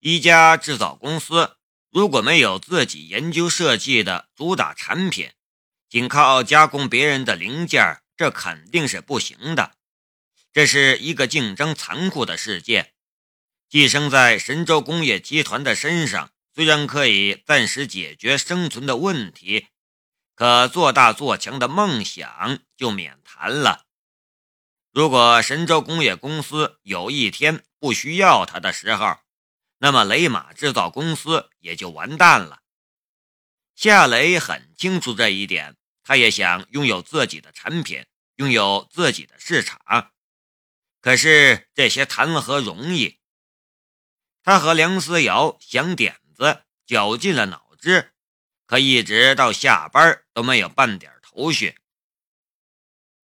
一家制造公司如果没有自己研究设计的主打产品，仅靠加工别人的零件，这肯定是不行的。这是一个竞争残酷的世界。寄生在神州工业集团的身上，虽然可以暂时解决生存的问题，可做大做强的梦想就免谈了。如果神州工业公司有一天不需要他的时候，那么雷马制造公司也就完蛋了。夏雷很清楚这一点，他也想拥有自己的产品，拥有自己的市场。可是这些谈何容易？他和梁思瑶想点子，绞尽了脑汁，可一直到下班都没有半点头绪。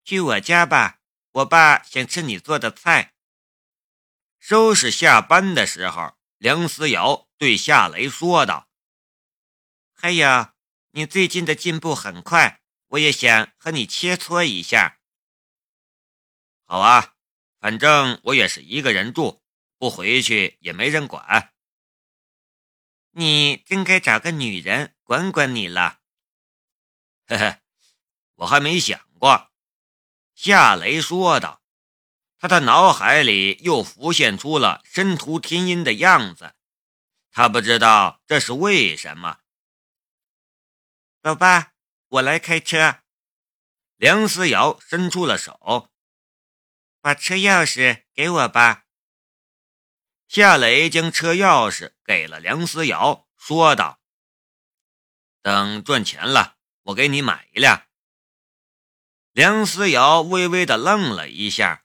去我家吧，我爸想吃你做的菜。收拾下班的时候。梁思瑶对夏雷说道：“还有，你最近的进步很快，我也想和你切磋一下。”“好啊，反正我也是一个人住，不回去也没人管。”“你真该找个女人管管你了。”“嘿嘿，我还没想过。”夏雷说道。他的脑海里又浮现出了申屠天音的样子，他不知道这是为什么。老爸，我来开车。梁思瑶伸出了手，把车钥匙给我吧。夏雷将车钥匙给了梁思瑶，说道：“等赚钱了，我给你买一辆。”梁思瑶微微的愣了一下。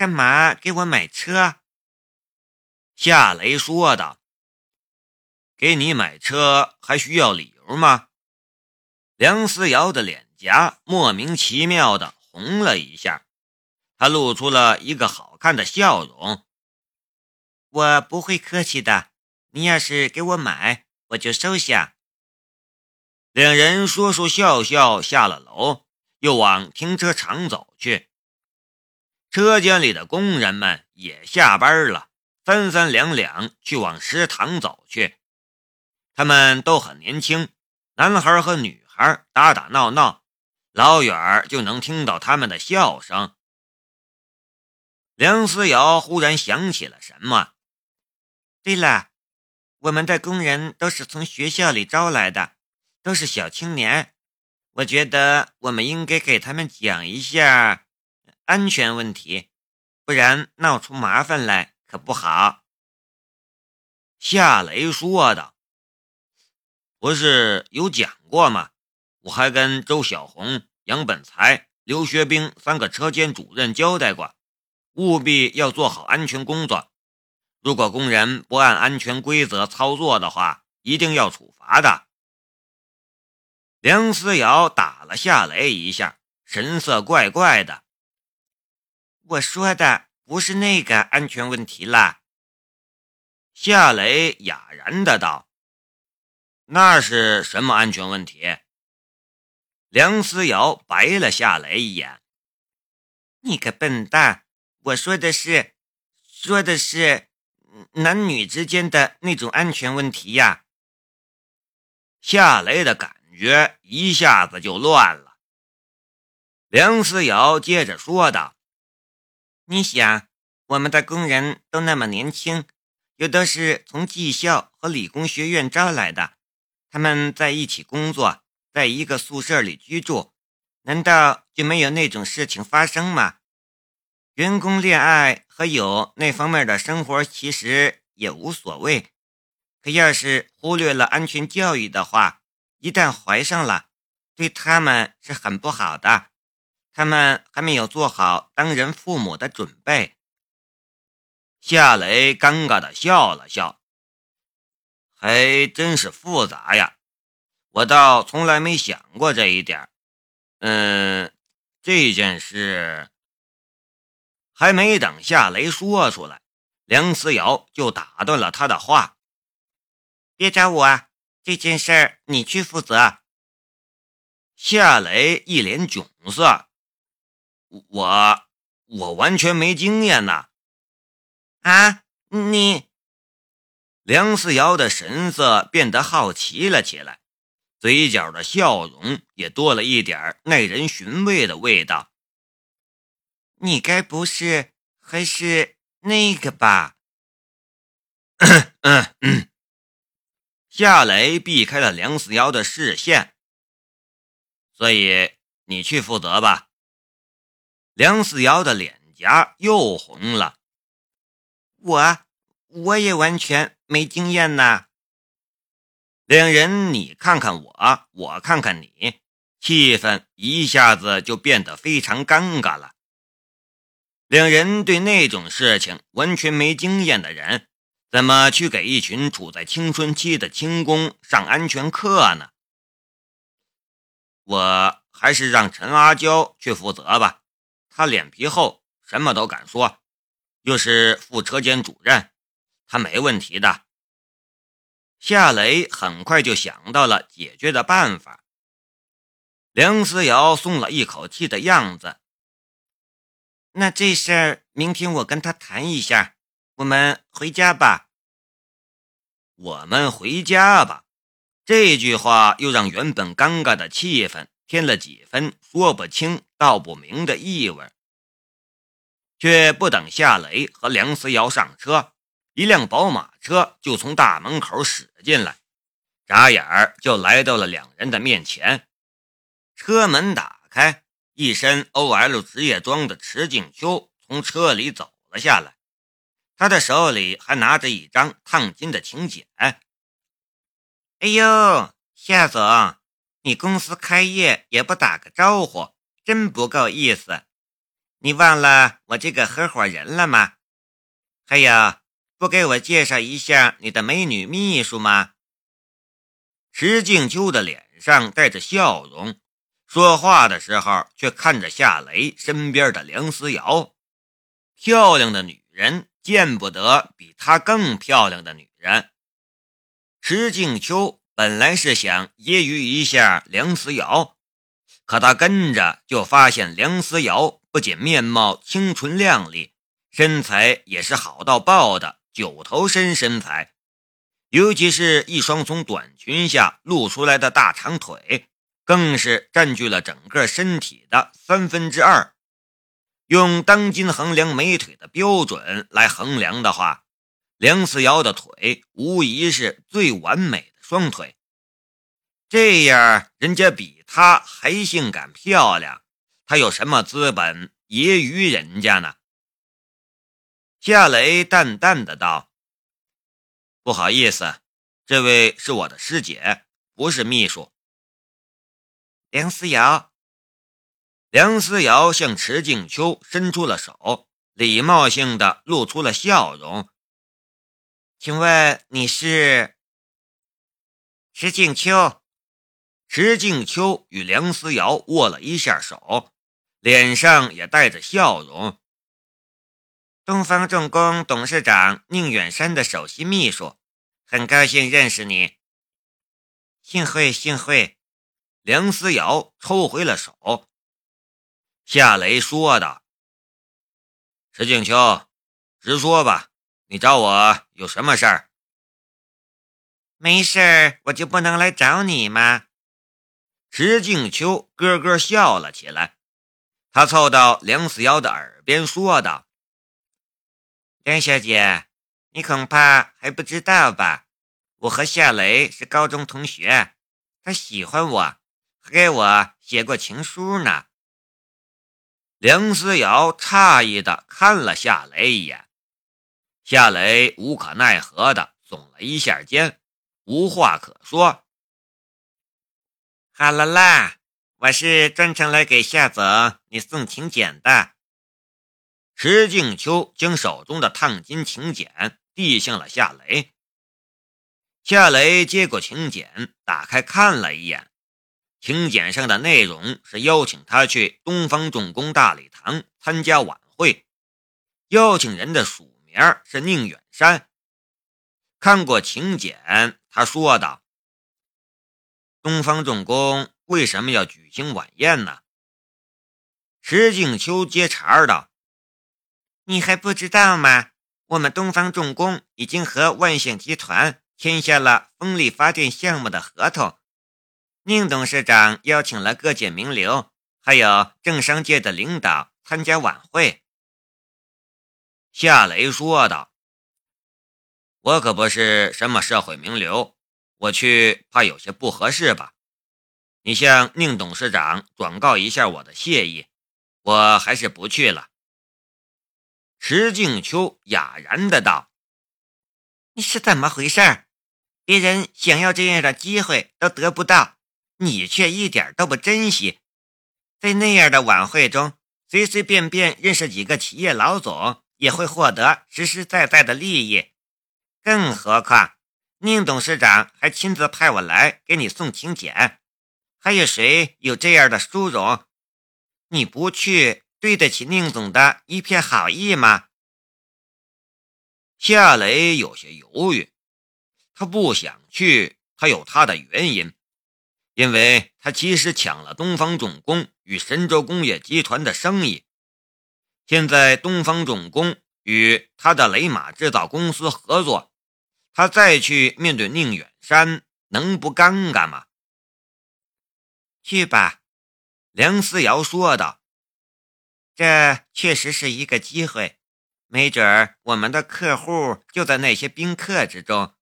干嘛给我买车？夏雷说道：“给你买车还需要理由吗？”梁思瑶的脸颊莫名其妙的红了一下，她露出了一个好看的笑容。“我不会客气的，你要是给我买，我就收下。”两人说说笑笑下了楼，又往停车场走去。车间里的工人们也下班了，三三两两去往食堂走去。他们都很年轻，男孩和女孩打打闹闹，老远就能听到他们的笑声。梁思瑶忽然想起了什么，对了，我们的工人都是从学校里招来的，都是小青年，我觉得我们应该给他们讲一下。安全问题，不然闹出麻烦来可不好。”夏雷说道。“不是有讲过吗？我还跟周小红、杨本才、刘学兵三个车间主任交代过，务必要做好安全工作。如果工人不按安全规则操作的话，一定要处罚的。”梁思瑶打了夏雷一下，神色怪怪的。我说的不是那个安全问题啦。夏雷哑然的道：“那是什么安全问题？”梁思瑶白了夏雷一眼：“你个笨蛋！我说的是，说的是男女之间的那种安全问题呀。”夏雷的感觉一下子就乱了。梁思瑶接着说道。你想，我们的工人都那么年轻，有的是从技校和理工学院招来的，他们在一起工作，在一个宿舍里居住，难道就没有那种事情发生吗？员工恋爱和有那方面的生活其实也无所谓，可要是忽略了安全教育的话，一旦怀上了，对他们是很不好的。他们还没有做好当人父母的准备。夏雷尴尬的笑了笑，还真是复杂呀，我倒从来没想过这一点。嗯，这件事还没等夏雷说出来，梁思瑶就打断了他的话：“别找我啊，这件事你去负责。”夏雷一脸窘色。我我完全没经验呐！啊，你梁思瑶的神色变得好奇了起来，嘴角的笑容也多了一点耐人寻味的味道。你该不是还是那个吧？嗯嗯。夏雷避开了梁思瑶的视线，所以你去负责吧。梁思瑶的脸颊又红了。我我也完全没经验呐。两人你看看我，我看看你，气氛一下子就变得非常尴尬了。两人对那种事情完全没经验的人。怎么去给一群处在青春期的轻功上安全课呢？我还是让陈阿娇去负责吧，他脸皮厚，什么都敢说，又是副车间主任，他没问题的。夏雷很快就想到了解决的办法。梁思瑶松了一口气的样子。那这事儿明天我跟他谈一下。我们回家吧。我们回家吧。这句话又让原本尴尬的气氛添了几分说不清道不明的意味。却不等夏雷和梁思瑶上车，一辆宝马车就从大门口驶进来，眨眼儿就来到了两人的面前。车门打开，一身 OL 职业装的池静秋从车里走了下来。他的手里还拿着一张烫金的请柬。哎呦，夏总，你公司开业也不打个招呼，真不够意思。你忘了我这个合伙人了吗？还有，不给我介绍一下你的美女秘书吗？石静秋的脸上带着笑容，说话的时候却看着夏雷身边的梁思瑶，漂亮的女人。见不得比她更漂亮的女人。石静秋本来是想揶揄一下梁思瑶，可他跟着就发现梁思瑶不仅面貌清纯靓丽，身材也是好到爆的九头身身材，尤其是一双从短裙下露出来的大长腿，更是占据了整个身体的三分之二。用当今衡量美腿的标准来衡量的话，梁思瑶的腿无疑是最完美的双腿。这样，人家比她还性感漂亮，他有什么资本揶揄人家呢？夏雷淡淡的道：“不好意思，这位是我的师姐，不是秘书。”梁思瑶。梁思瑶向池静秋伸出了手，礼貌性的露出了笑容。请问你是？池静秋。池静秋与梁思瑶握了一下手，脸上也带着笑容。东方重工董事长宁远山的首席秘书，很高兴认识你。幸会幸会。梁思瑶抽回了手。夏雷说道：“石静秋，直说吧，你找我有什么事儿？没事儿，我就不能来找你吗？”石静秋咯咯笑了起来，他凑到梁思瑶的耳边说道：“梁小姐，你恐怕还不知道吧？我和夏雷是高中同学，他喜欢我，还给我写过情书呢。”梁思瑶诧异的看了夏雷一眼，夏雷无可奈何的耸了一下肩，无话可说。好了啦，我是专程来给夏总你送请柬的。石静秋将手中的烫金请柬递向了夏雷，夏雷接过请柬，打开看了一眼。请柬上的内容是邀请他去东方重工大礼堂参加晚会，邀请人的署名是宁远山。看过请柬，他说道：“东方重工为什么要举行晚宴呢？”石静秋接茬道：“你还不知道吗？我们东方重工已经和万象集团签下了风力发电项目的合同。宁董事长邀请了各界名流，还有政商界的领导参加晚会。夏雷说道：“我可不是什么社会名流，我去怕有些不合适吧？你向宁董事长转告一下我的谢意，我还是不去了。”石静秋哑然的道：“你是怎么回事？别人想要这样的机会都得不到，你却一点都不珍惜。在那样的晚会中，随随便便认识几个企业老总，也会获得实实在在的利益。更何况，宁董事长还亲自派我来给你送请柬，还有谁有这样的殊荣？你不去？”对得起宁总的一片好意吗？夏雷有些犹豫，他不想去，他有他的原因，因为他其实抢了东方重工与神州工业集团的生意，现在东方重工与他的雷马制造公司合作，他再去面对宁远山，能不尴尬吗？去吧，梁思瑶说道。这确实是一个机会，没准儿我们的客户就在那些宾客之中。”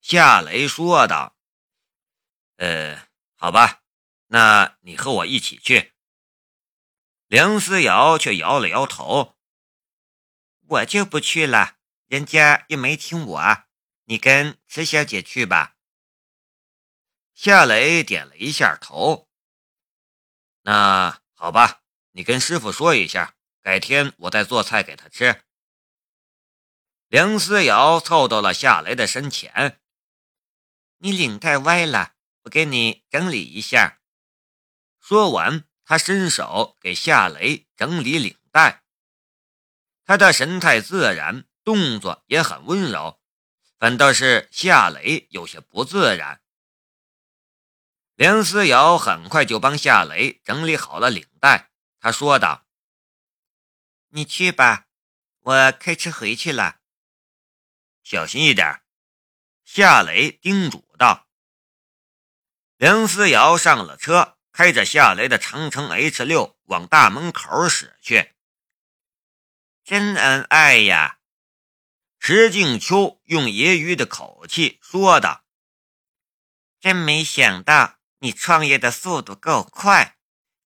夏雷说道。“呃，好吧，那你和我一起去。”梁思瑶却摇了摇头：“我就不去了，人家又没听我，你跟池小姐去吧。”夏雷点了一下头：“那好吧。”你跟师傅说一下，改天我再做菜给他吃。梁思瑶凑到了夏雷的身前，你领带歪了，我给你整理一下。说完，他伸手给夏雷整理领带。他的神态自然，动作也很温柔，反倒是夏雷有些不自然。梁思瑶很快就帮夏雷整理好了领带。他说道：“你去吧，我开车回去了，小心一点。”夏雷叮嘱道。梁思瑶上了车，开着夏雷的长城 H 六往大门口驶去。真恩爱呀！石静秋用揶揄的口气说道：“真没想到你创业的速度够快。”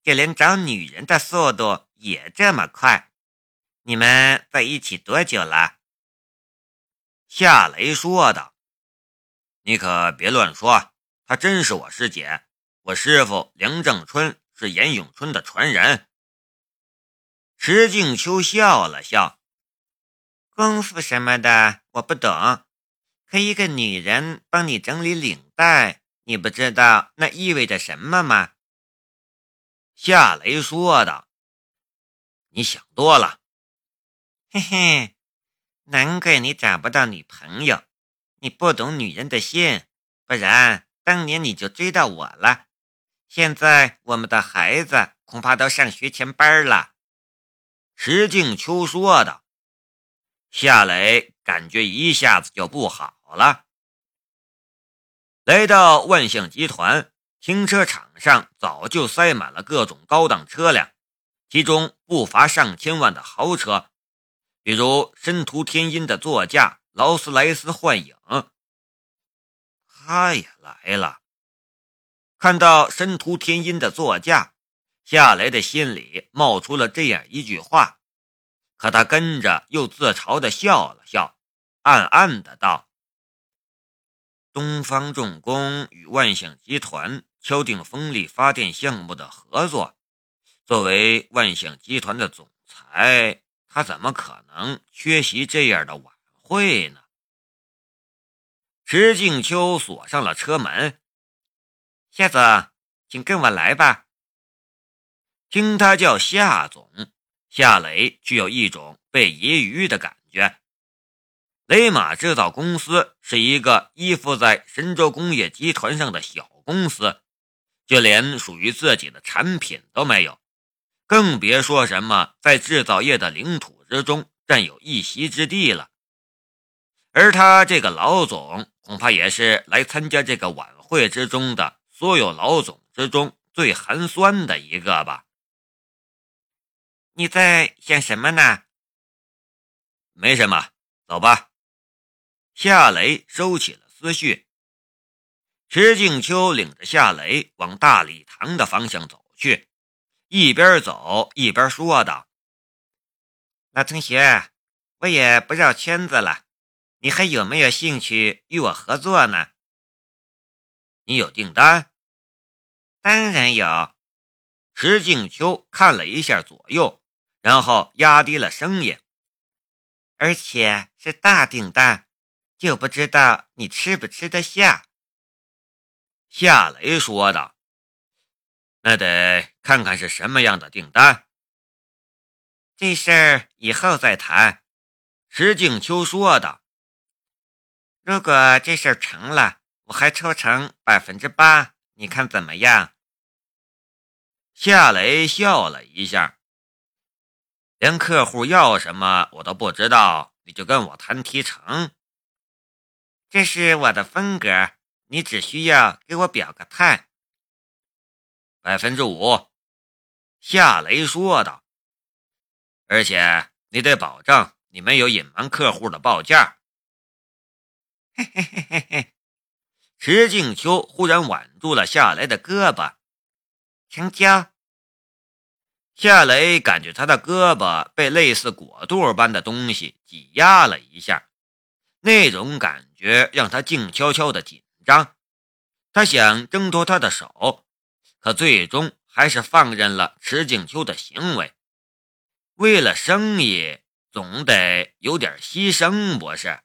就连找女人的速度也这么快，你们在一起多久了？夏雷说道：“你可别乱说，她真是我师姐，我师傅梁正春是严永春的传人。”石静秋笑了笑：“功夫什么的我不懂，可一个女人帮你整理领带，你不知道那意味着什么吗？”夏雷说道：“你想多了，嘿嘿，难怪你找不到女朋友，你不懂女人的心，不然当年你就追到我了。现在我们的孩子恐怕都上学前班了。”石静秋说道。夏雷感觉一下子就不好了。来到万象集团。停车场上早就塞满了各种高档车辆，其中不乏上千万的豪车，比如申屠天音的座驾劳斯莱斯幻影。他也来了。看到申屠天音的座驾，夏雷的心里冒出了这样一句话，可他跟着又自嘲的笑了笑，暗暗的道：“东方重工与万象集团。”敲定风力发电项目的合作，作为万象集团的总裁，他怎么可能缺席这样的晚会呢？石静秋锁上了车门，夏总，请跟我来吧。听他叫夏总，夏雷具有一种被揶揄的感觉。雷马制造公司是一个依附在神州工业集团上的小公司。就连属于自己的产品都没有，更别说什么在制造业的领土之中占有一席之地了。而他这个老总，恐怕也是来参加这个晚会之中的所有老总之中最寒酸的一个吧？你在想什么呢？没什么，走吧。夏雷收起了思绪。石静秋领着夏雷往大礼堂的方向走去，一边走一边说道：“老同学，我也不绕圈子了，你还有没有兴趣与我合作呢？你有订单？当然有。”石静秋看了一下左右，然后压低了声音：“而且是大订单，就不知道你吃不吃得下。”夏雷说道：“那得看看是什么样的订单。这事儿以后再谈。”石静秋说道：“如果这事儿成了，我还抽成百分之八，你看怎么样？”夏雷笑了一下：“连客户要什么我都不知道，你就跟我谈提成？这是我的风格。”你只需要给我表个态，百分之五。”夏雷说道，“而且你得保证你没有隐瞒客户的报价。”嘿嘿嘿嘿嘿。石静秋忽然挽住了夏雷的胳膊，成交。夏雷感觉他的胳膊被类似果肚般的东西挤压了一下，那种感觉让他静悄悄的紧。张，他想挣脱他的手，可最终还是放任了池静秋的行为。为了生意，总得有点牺牲，不是？